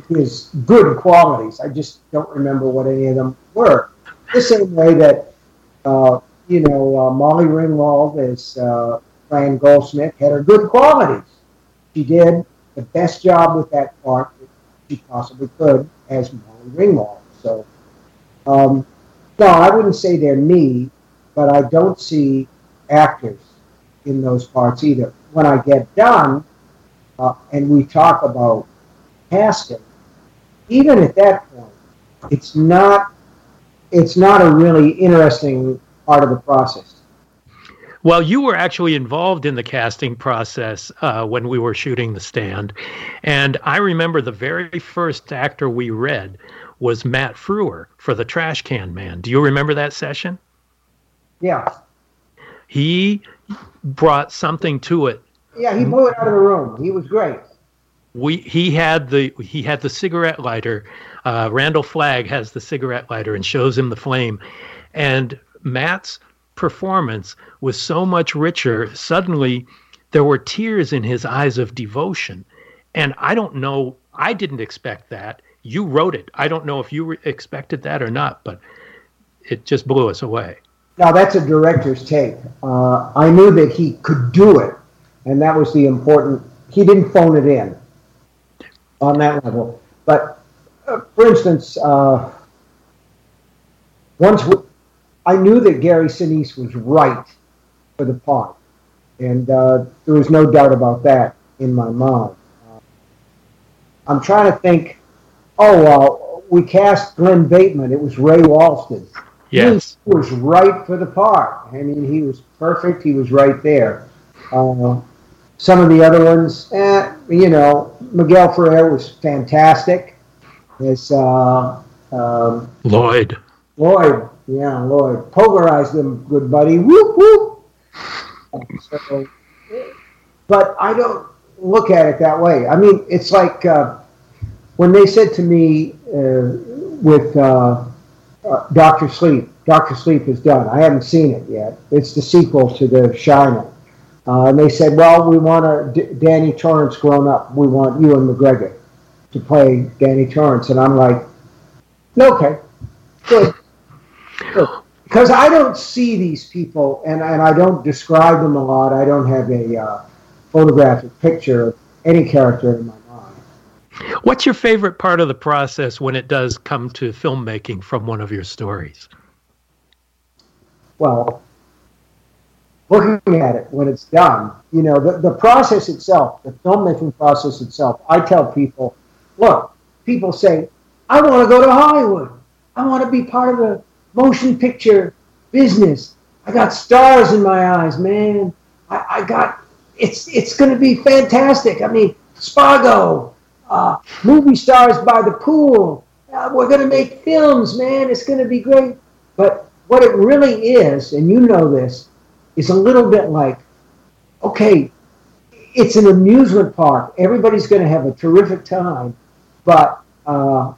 his good qualities. I just don't remember what any of them were. The same way that uh, you know uh, Molly Ringwald as uh, Fran Goldsmith had her good qualities. She did the best job with that part that she possibly could as Molly Ringwald. So, um, no, I wouldn't say they're me, but I don't see actors in those parts either. When I get done, uh, and we talk about casting, even at that point, it's not it's not a really interesting part of the process. Well, you were actually involved in the casting process uh, when we were shooting The Stand. And I remember the very first actor we read was Matt Frewer for The Trash Can Man. Do you remember that session? Yeah. He brought something to it. Yeah, he blew it out of the room. He was great. We he had the he had the cigarette lighter. Uh, Randall Flagg has the cigarette lighter and shows him the flame, and Matt's performance was so much richer. Suddenly, there were tears in his eyes of devotion. And I don't know, I didn't expect that. You wrote it. I don't know if you expected that or not, but it just blew us away. Now, that's a director's take. Uh, I knew that he could do it, and that was the important, he didn't phone it in on that level. But, uh, for instance, uh, once we, I knew that Gary Sinise was right for the part, and uh, there was no doubt about that in my mind. Uh, I'm trying to think. Oh, uh, we cast Glenn Bateman. It was Ray Walston. Yes, he was right for the part. I mean, he was perfect. He was right there. Uh, some of the other ones, eh, you know, Miguel Ferrer was fantastic. As uh, um, Lloyd. Lloyd, yeah, Lloyd. Pulverized them, good buddy. Whoop, whoop. So, but I don't look at it that way. I mean, it's like uh, when they said to me uh, with uh, uh Doctor Sleep, Doctor Sleep is done. I haven't seen it yet. It's the sequel to The Shining. Uh, and they said, well, we want a D- Danny Torrance grown up. We want Ewan McGregor to play Danny Torrance. And I'm like, okay, good. Because I don't see these people, and, and I don't describe them a lot. I don't have a uh, photographic picture of any character in my. What's your favorite part of the process when it does come to filmmaking from one of your stories? Well, looking at it when it's done, you know, the, the process itself, the filmmaking process itself, I tell people, look, people say, I want to go to Hollywood. I want to be part of the motion picture business. I got stars in my eyes, man. I, I got it's it's going to be fantastic. I mean, Spago, uh, movie stars by the pool. Uh, we're going to make films, man. It's going to be great. But what it really is, and you know this, is a little bit like, okay, it's an amusement park. Everybody's going to have a terrific time, but uh,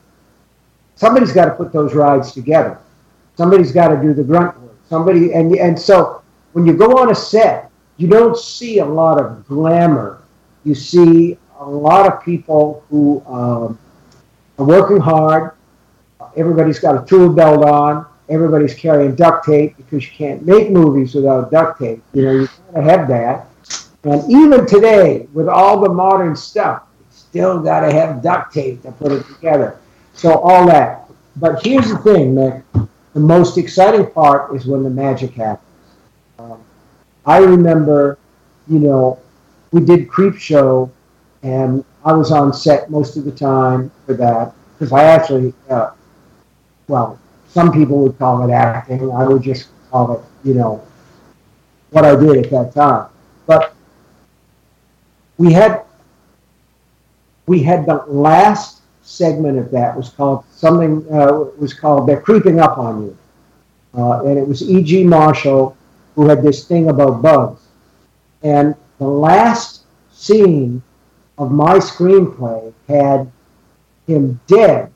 somebody's got to put those rides together. Somebody's got to do the grunt work. Somebody and and so when you go on a set, you don't see a lot of glamour. You see a lot of people who um, are working hard. Everybody's got a tool belt on. Everybody's carrying duct tape because you can't make movies without duct tape. You know, you gotta have that. And even today, with all the modern stuff, you still gotta have duct tape to put it together. So all that. But here's the thing, Mick the most exciting part is when the magic happens. Um, I remember, you know, we did Creepshow, and I was on set most of the time for that because I actually, uh, well, some people would call it acting. I would just call it, you know, what I did at that time. But we had we had the last segment of that was called something uh, was called "They're Creeping Up on You," uh, and it was E.G. Marshall who had this thing about bugs. And the last scene of my screenplay had him dead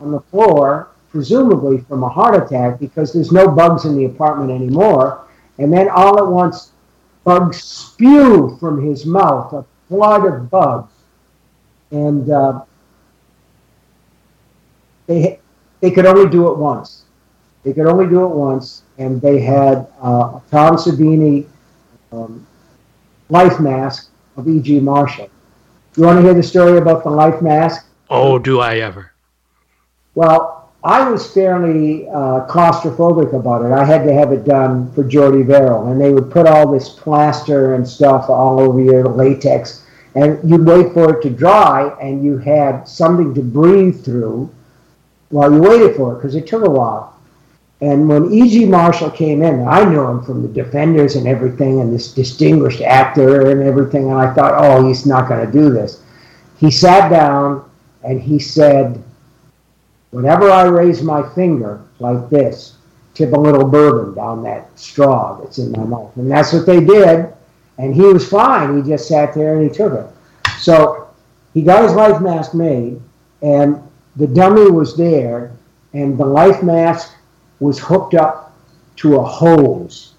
on the floor, presumably from a heart attack, because there's no bugs in the apartment anymore. And then all at once, bugs spew from his mouth, a flood of bugs. And uh, they, they could only do it once. They could only do it once, and they had uh, Tom Savini um, life mask of E.G. Marshall. You want to hear the story about the life mask? Oh, do I ever? Well, I was fairly uh, claustrophobic about it. I had to have it done for Jordy Verrill, and they would put all this plaster and stuff all over your latex, and you'd wait for it to dry, and you had something to breathe through while you waited for it because it took a while. And when E.G. Marshall came in, I knew him from the Defenders and everything, and this distinguished actor and everything, and I thought, oh, he's not going to do this. He sat down and he said, whenever I raise my finger like this, tip a little bourbon down that straw that's in my mouth. And that's what they did. And he was fine. He just sat there and he took it. So he got his life mask made, and the dummy was there, and the life mask was hooked up to a hose,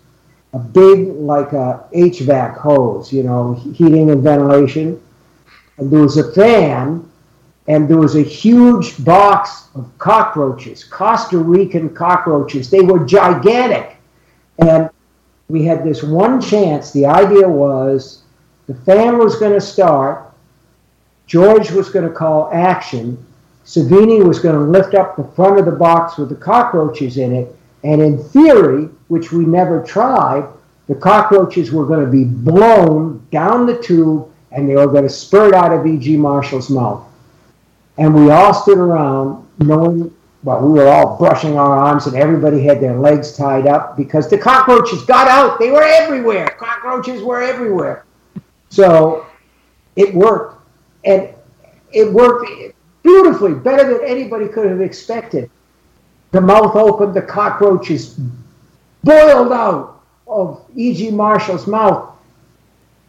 a big, like a HVAC hose, you know, heating and ventilation. And there was a fan, and there was a huge box of cockroaches, Costa Rican cockroaches. They were gigantic. And we had this one chance. The idea was the fan was going to start, George was going to call action, Savini was going to lift up the front of the box with the cockroaches in it, and in theory, which we never tried, the cockroaches were going to be blown down the tube and they were going to spurt out of E.G. Marshall's mouth. And we all stood around knowing, well, we were all brushing our arms and everybody had their legs tied up because the cockroaches got out. They were everywhere. Cockroaches were everywhere. So it worked. And it worked beautifully, better than anybody could have expected. The mouth opened, the cockroaches boiled out of E.G. Marshall's mouth,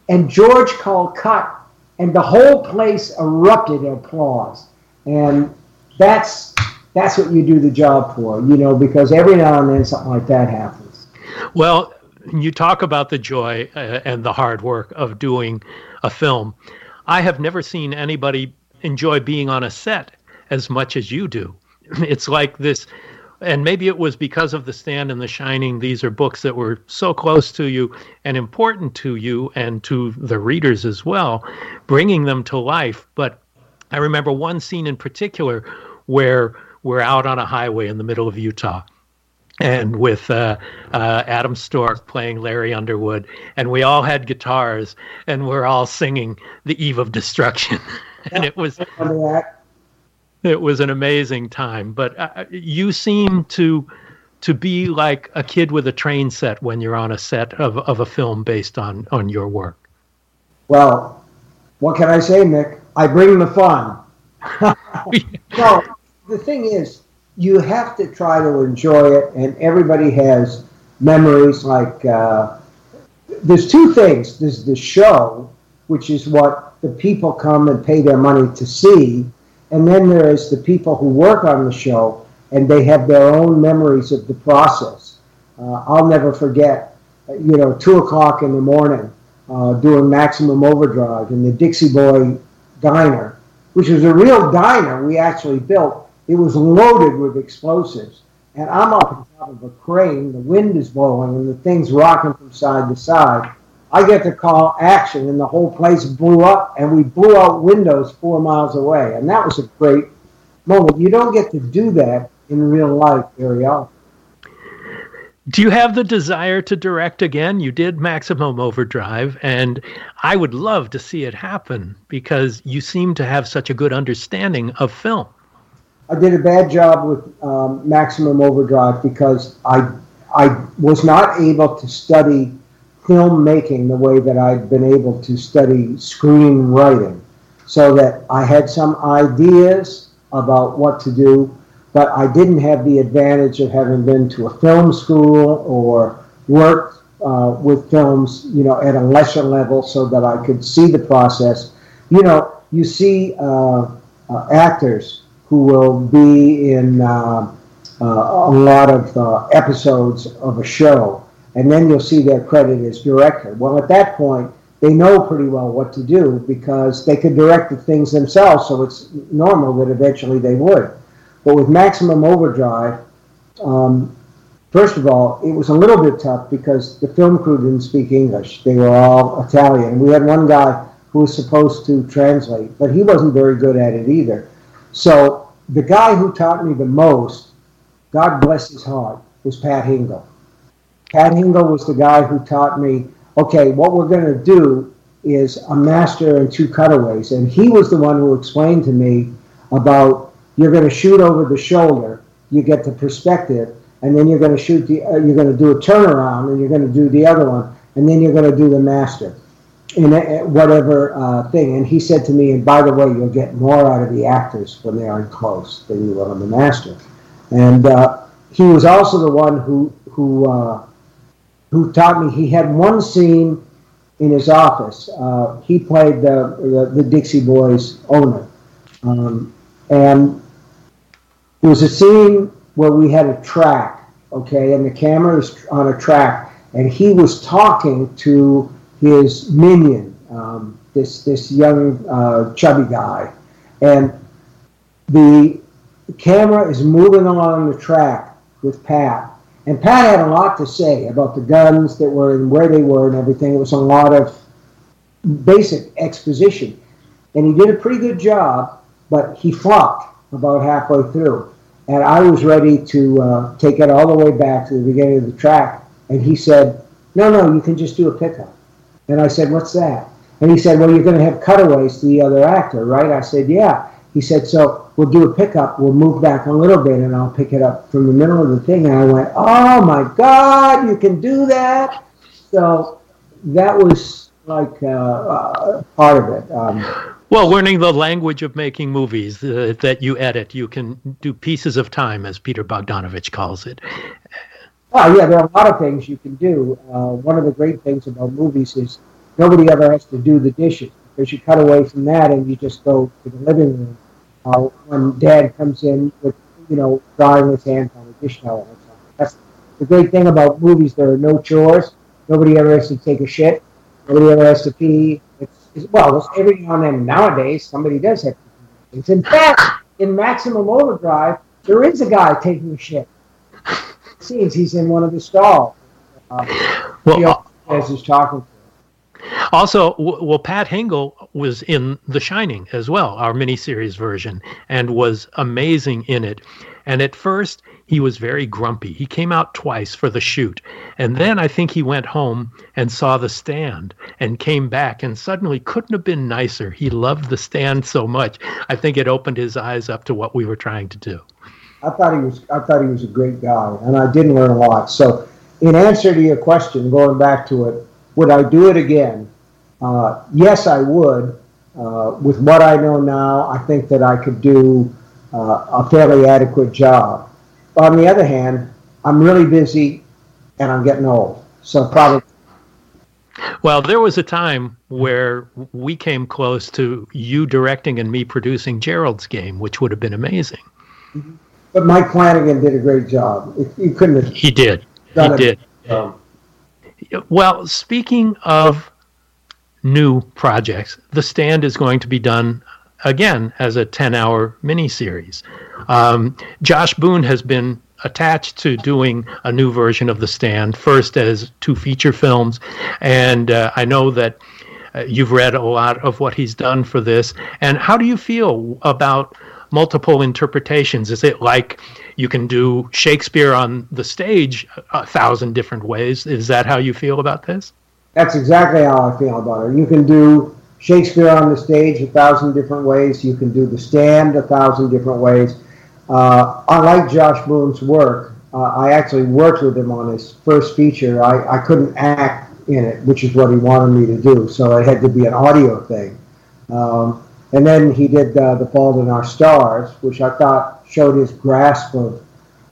and George called cut, and the whole place erupted in applause. And that's that's what you do the job for, you know, because every now and then something like that happens. Well, you talk about the joy uh, and the hard work of doing a film. I have never seen anybody enjoy being on a set as much as you do. It's like this, and maybe it was because of The Stand and The Shining. These are books that were so close to you and important to you and to the readers as well, bringing them to life. But I remember one scene in particular where we're out on a highway in the middle of Utah and with uh, uh, Adam Storke playing Larry Underwood, and we all had guitars, and we're all singing "The Eve of Destruction," and it was it was an amazing time. But uh, you seem to to be like a kid with a train set when you're on a set of, of a film based on on your work. Well, what can I say, Mick? I bring the fun. no, the thing is, you have to try to enjoy it, and everybody has memories. Like uh, there's two things: there's the show, which is what the people come and pay their money to see, and then there's the people who work on the show, and they have their own memories of the process. Uh, I'll never forget, you know, two o'clock in the morning, uh, doing Maximum Overdrive in the Dixie Boy Diner, which was a real diner we actually built it was loaded with explosives. And I'm up on top of a crane, the wind is blowing, and the thing's rocking from side to side. I get to call action, and the whole place blew up, and we blew out windows four miles away. And that was a great moment. You don't get to do that in real life very often. Do you have the desire to direct again? You did Maximum Overdrive, and I would love to see it happen because you seem to have such a good understanding of film. I did a bad job with um, Maximum Overdrive because I I was not able to study filmmaking the way that I'd been able to study screenwriting, so that I had some ideas about what to do. but I didn't have the advantage of having been to a film school or worked uh, with films, you know, at a lesser level so that I could see the process. You know, you see uh, uh, actors who will be in uh, uh, a lot of uh, episodes of a show, and then you'll see their credit as director. Well, at that point, they know pretty well what to do because they could direct the things themselves, so it's normal that eventually they would. But with Maximum Overdrive, um, first of all, it was a little bit tough because the film crew didn't speak English. They were all Italian. We had one guy who was supposed to translate, but he wasn't very good at it either. So the guy who taught me the most, God bless his heart, was Pat Hingle. Pat Hingle was the guy who taught me, okay, what we're going to do is a master and two cutaways. And he was the one who explained to me about you're going to shoot over the shoulder, you get the perspective, and then you're going to shoot the, uh, you're going to do a turnaround, and you're going to do the other one, and then you're going to do the master in a, whatever uh, thing. And he said to me, and by the way, you'll get more out of the actors when they aren't close than you will on the master. And uh, he was also the one who who uh, who taught me. He had one scene in his office. Uh, he played the, the, the Dixie Boys owner, um, and there was a scene where we had a track, okay, and the camera is on a track, and he was talking to his minion, um, this this young uh, chubby guy, and the camera is moving along the track with Pat, and Pat had a lot to say about the guns that were and where they were and everything. It was a lot of basic exposition, and he did a pretty good job, but he flopped about halfway through and I was ready to uh, take it all the way back to the beginning of the track. And he said, "No, no, you can just do a pickup." And I said, "What's that?" And he said, "Well, you're going to have cutaways to the other actor, right?" I said, "Yeah." He said, "So we'll do a pickup. We'll move back a little bit, and I'll pick it up from the middle of the thing." And I went, "Oh my God, you can do that!" So that was like uh, uh, part of it. Um, well, learning the language of making movies uh, that you edit, you can do pieces of time, as Peter Bogdanovich calls it. Well, yeah, there are a lot of things you can do. Uh, one of the great things about movies is nobody ever has to do the dishes because you cut away from that and you just go to the living room uh, when Dad comes in with, you know, drying his hands on the dish towel. That's the great thing about movies. There are no chores. Nobody ever has to take a shit. Nobody ever has to pee well, every now and then nowadays somebody does have things. In fact, in Maximum Overdrive, there is a guy taking a shit. It seems he's in one of the stalls. Uh, well, as he's talking. Also, well, Pat Hingle was in The Shining as well, our miniseries version, and was amazing in it. And at first, he was very grumpy. He came out twice for the shoot. And then I think he went home and saw the stand and came back and suddenly couldn't have been nicer. He loved the stand so much. I think it opened his eyes up to what we were trying to do. I thought he was I thought he was a great guy and I didn't learn a lot. So in answer to your question, going back to it, would I do it again? Uh, yes, I would. Uh, with what I know now, I think that I could do uh, a fairly adequate job. But On the other hand, I'm really busy and I'm getting old. So probably. Well, there was a time where we came close to you directing and me producing Gerald's game, which would have been amazing. But Mike Flanagan did a great job. You couldn't have. He did. He did. Um, well, speaking of new projects, The Stand is going to be done again as a 10 hour miniseries. Um, Josh Boone has been attached to doing a new version of The Stand, first as two feature films. And uh, I know that uh, you've read a lot of what he's done for this. And how do you feel about multiple interpretations? Is it like you can do Shakespeare on the stage a thousand different ways? Is that how you feel about this? That's exactly how I feel about it. You can do Shakespeare on the stage a thousand different ways. You can do the stand a thousand different ways. Uh, like Josh Boone's work, uh, I actually worked with him on his first feature. I, I couldn't act in it, which is what he wanted me to do, so it had to be an audio thing. Um, And then he did uh, The Fault in Our Stars, which I thought showed his grasp of,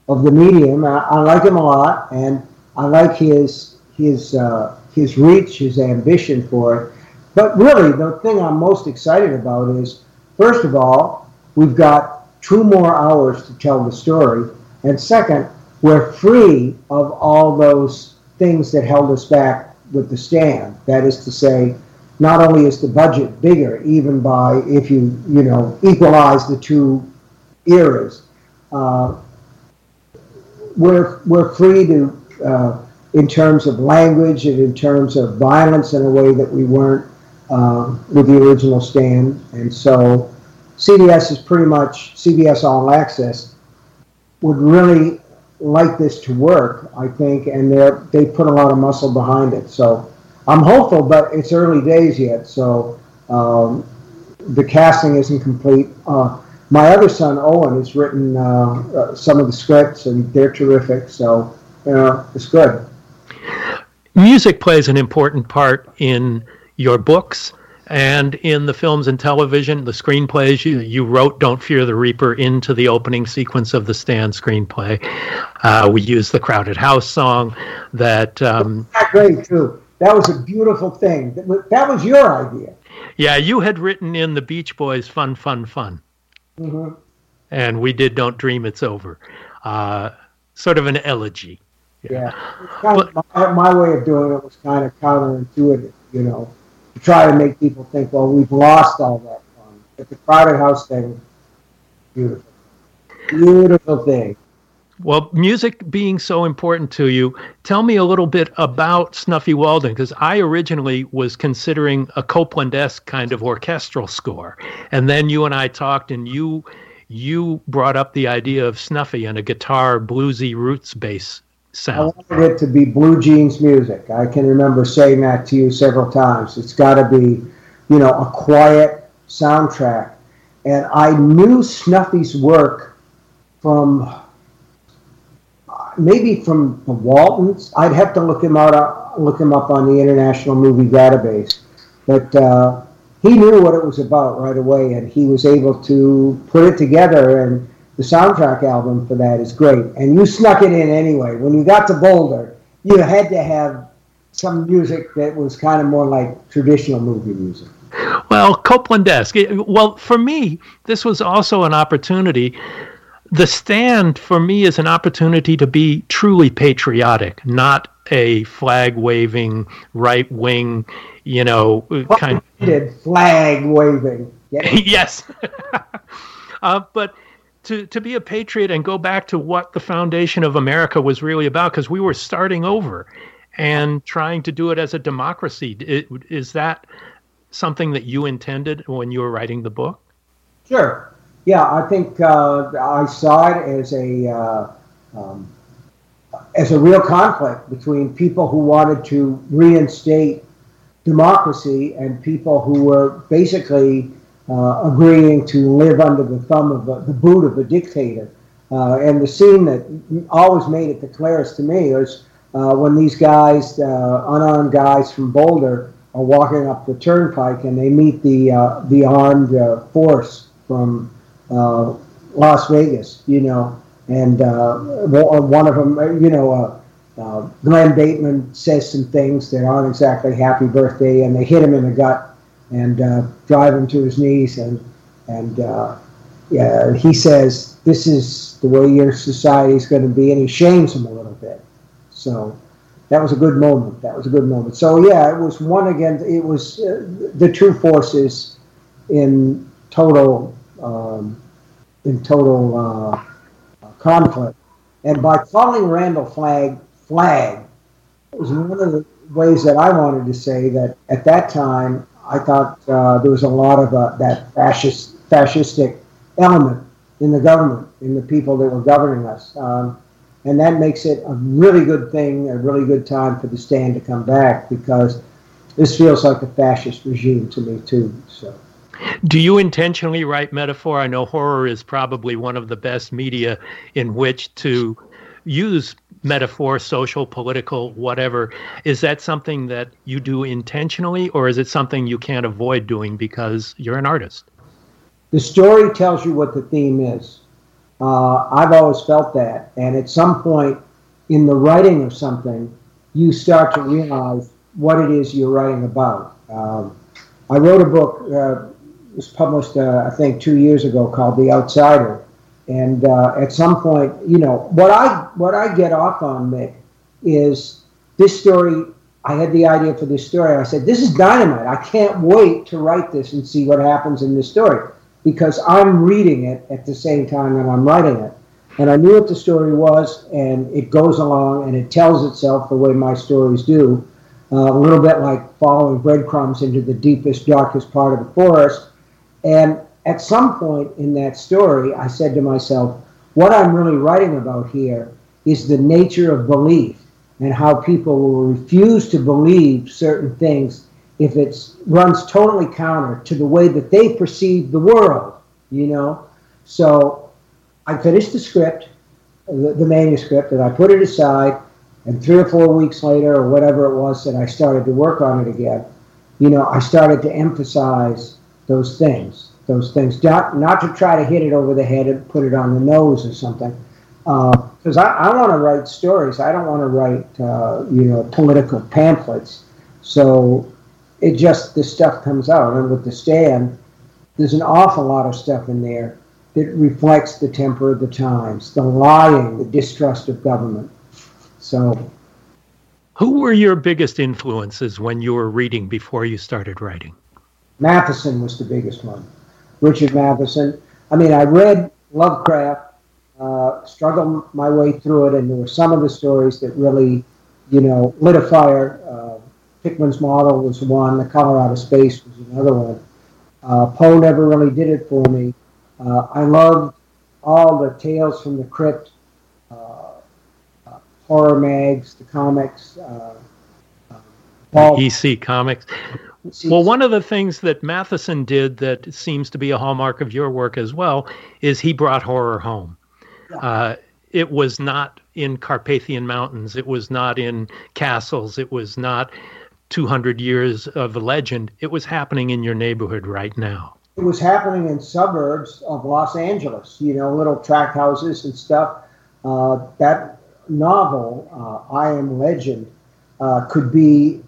of the medium. I, I like him a lot, and I like his, his, uh, his reach, his ambition for it. But really, the thing I'm most excited about is, first of all, we've got two more hours to tell the story. And second, we're free of all those things that held us back with the stand. That is to say, not only is the budget bigger, even by if you you know equalize the two eras, uh, we're we're free to uh, in terms of language and in terms of violence in a way that we weren't uh, with the original stand, and so CBS is pretty much CBS All Access would really like this to work, I think, and they're, they put a lot of muscle behind it. So I'm hopeful, but it's early days yet. So um, the casting isn't complete. Uh, my other son Owen has written uh, uh, some of the scripts, and they're terrific. So you know, it's good. Music plays an important part in your books and in the films and television, the screenplays you, you wrote Don't Fear the Reaper into the opening sequence of the Stand screenplay. Uh, we used the Crowded House song that. Um, That's great, too. That was a beautiful thing. That was your idea. Yeah, you had written in the Beach Boys Fun, Fun, Fun. Mm-hmm. And we did Don't Dream It's Over. Uh, sort of an elegy. Yeah. yeah. But, my, my way of doing it was kind of counterintuitive, you know to try to make people think, well, we've lost all that fun. But the crowded house thing, beautiful, beautiful thing. Well, music being so important to you, tell me a little bit about Snuffy Walden, because I originally was considering a Copland-esque kind of orchestral score, and then you and I talked, and you you brought up the idea of Snuffy and a guitar bluesy roots bass sound. I wanted it to be blue jeans music. I can remember saying that to you several times. It's got to be, you know, a quiet soundtrack. And I knew Snuffy's work from maybe from the Waltons. I'd have to look him out, look him up on the International Movie Database. But uh, he knew what it was about right away, and he was able to put it together and the soundtrack album for that is great. And you snuck it in anyway. When you got to Boulder, you had to have some music that was kind of more like traditional movie music. Well, Copland-esque. Well, for me, this was also an opportunity. The stand for me is an opportunity to be truly patriotic, not a flag waving right wing, you know, what kind of flag waving. yes. uh, but to, to be a patriot and go back to what the foundation of America was really about, because we were starting over and trying to do it as a democracy. It, is that something that you intended when you were writing the book? Sure. Yeah, I think uh, I saw it as a uh, um, as a real conflict between people who wanted to reinstate democracy and people who were basically uh, agreeing to live under the thumb of the, the boot of a dictator. Uh, and the scene that always made it the clearest to me was uh, when these guys, uh, unarmed guys from Boulder, are walking up the turnpike and they meet the the armed force from Las Vegas, you know, and one of them, you know. Glenn Bateman says some things that aren't exactly happy birthday, and they hit him in the gut and uh, drive him to his knees. And and uh, yeah, he says this is the way your society is going to be, and he shames him a little bit. So that was a good moment. That was a good moment. So yeah, it was one again. It was uh, the two forces in total um, in total uh, conflict. And by calling Randall Flagg Flag, was one of the ways that I wanted to say that at that time I thought uh, there was a lot of uh, that fascist, fascistic element in the government, in the people that were governing us. Um, and that makes it a really good thing, a really good time for the stand to come back because this feels like a fascist regime to me too. So. Do you intentionally write metaphor? I know horror is probably one of the best media in which to use metaphor, social, political, whatever. Is that something that you do intentionally, or is it something you can't avoid doing because you're an artist? The story tells you what the theme is. Uh, I've always felt that. And at some point in the writing of something, you start to realize what it is you're writing about. Um, I wrote a book, uh, was published, uh, I think, two years ago called The Outsider. And uh, at some point, you know, what I, what I get off on, Mick, is this story. I had the idea for this story. I said, This is dynamite. I can't wait to write this and see what happens in this story because I'm reading it at the same time that I'm writing it. And I knew what the story was, and it goes along and it tells itself the way my stories do. Uh, a little bit like following breadcrumbs into the deepest, darkest part of the forest. And at some point in that story, I said to myself, what I'm really writing about here is the nature of belief and how people will refuse to believe certain things if it runs totally counter to the way that they perceive the world, you know? So I finished the script, the, the, manuscript, and I put it aside. And three or four weeks later, or whatever it was, that I started to work on it again. You know, I started to emphasize those things, those things, not, not to try to hit it over the head and put it on the nose or something, because uh, I, I want to write stories. I don't want to write, uh, you know, political pamphlets. So it just the stuff comes out. And with the stand, there's an awful lot of stuff in there that reflects the temper of the times, the lying, the distrust of government. So, who were your biggest influences when you were reading before you started writing? Matheson was the biggest one. Richard Matheson. I mean, I read Lovecraft, uh, struggled my way through it, and there were some of the stories that really, you know, lit a fire. Uh, Pickman's Model was one. The Colour Out of Space was another one. Uh, Poe never really did it for me. Uh, I loved all the Tales from the Crypt, uh, uh horror mags, the comics. Uh, uh, EC Comics. Well, one of the things that Matheson did that seems to be a hallmark of your work as well is he brought horror home. Yeah. it was not in Carpathian Mountains. It was not in castles. It was not 200 years of a legend, it was happening in your neighborhood right now. It was happening in suburbs of Los Angeles, you know, little tract houses and stuff. Uh, that novel, uh, I Am Legend, uh, could be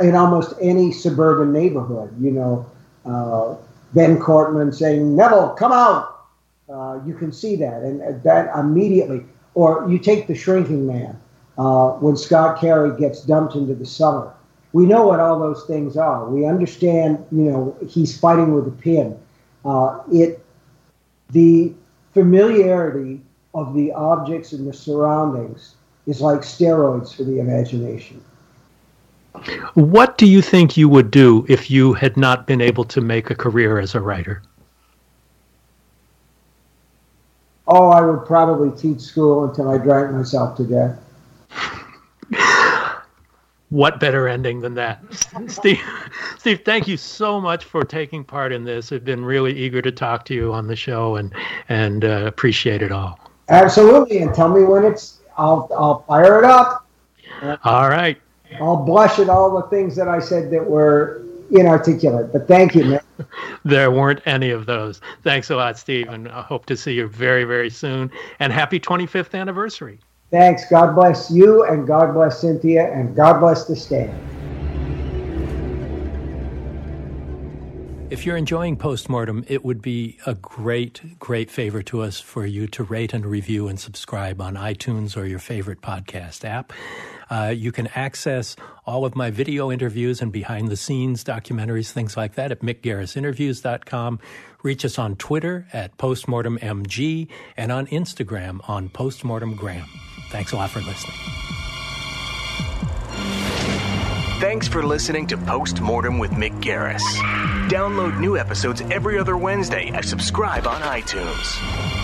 in almost any suburban neighborhood. You know, uh, Ben Cortman saying, Neville, come out. Uh, you can see that. And that immediately, or you take The Shrinking Man, uh, when Scott Carey gets dumped into the cellar we know what all those things are. We understand, you know, he's fighting with a pin. Uh, it, the familiarity of the objects and the surroundings is like steroids for the imagination. What do you think you would do if you had not been able to make a career as a writer? Oh, I would probably teach school until I drank myself to death what better ending than that? Steve, Steve, thank you so much for taking part in this. I've been really eager to talk to you on the show and and uh, appreciate it all. Absolutely, and tell me when it's. I'll I'll fire it up. All right. I'll blush at all the things that I said that were inarticulate, but thank you, man. there weren't any of those. Thanks a lot, Steve, and I hope to see you very, very soon. And happy 25th anniversary. Thanks. God bless you, and God bless Cynthia, and God bless the stand. If you're enjoying Postmortem, it would be a great, great favor to us for you to rate and review and subscribe on iTunes or your favorite podcast app. Uh, you can access all of my video interviews and behind the scenes documentaries, things like that at mickgarrisinterviews.com. Reach us on Twitter at postmortemmg and on Instagram on postmortemgram. Thanks a lot for listening. Thanks for listening to Postmortem with Mick Garris. Download new episodes every other Wednesday and subscribe on iTunes.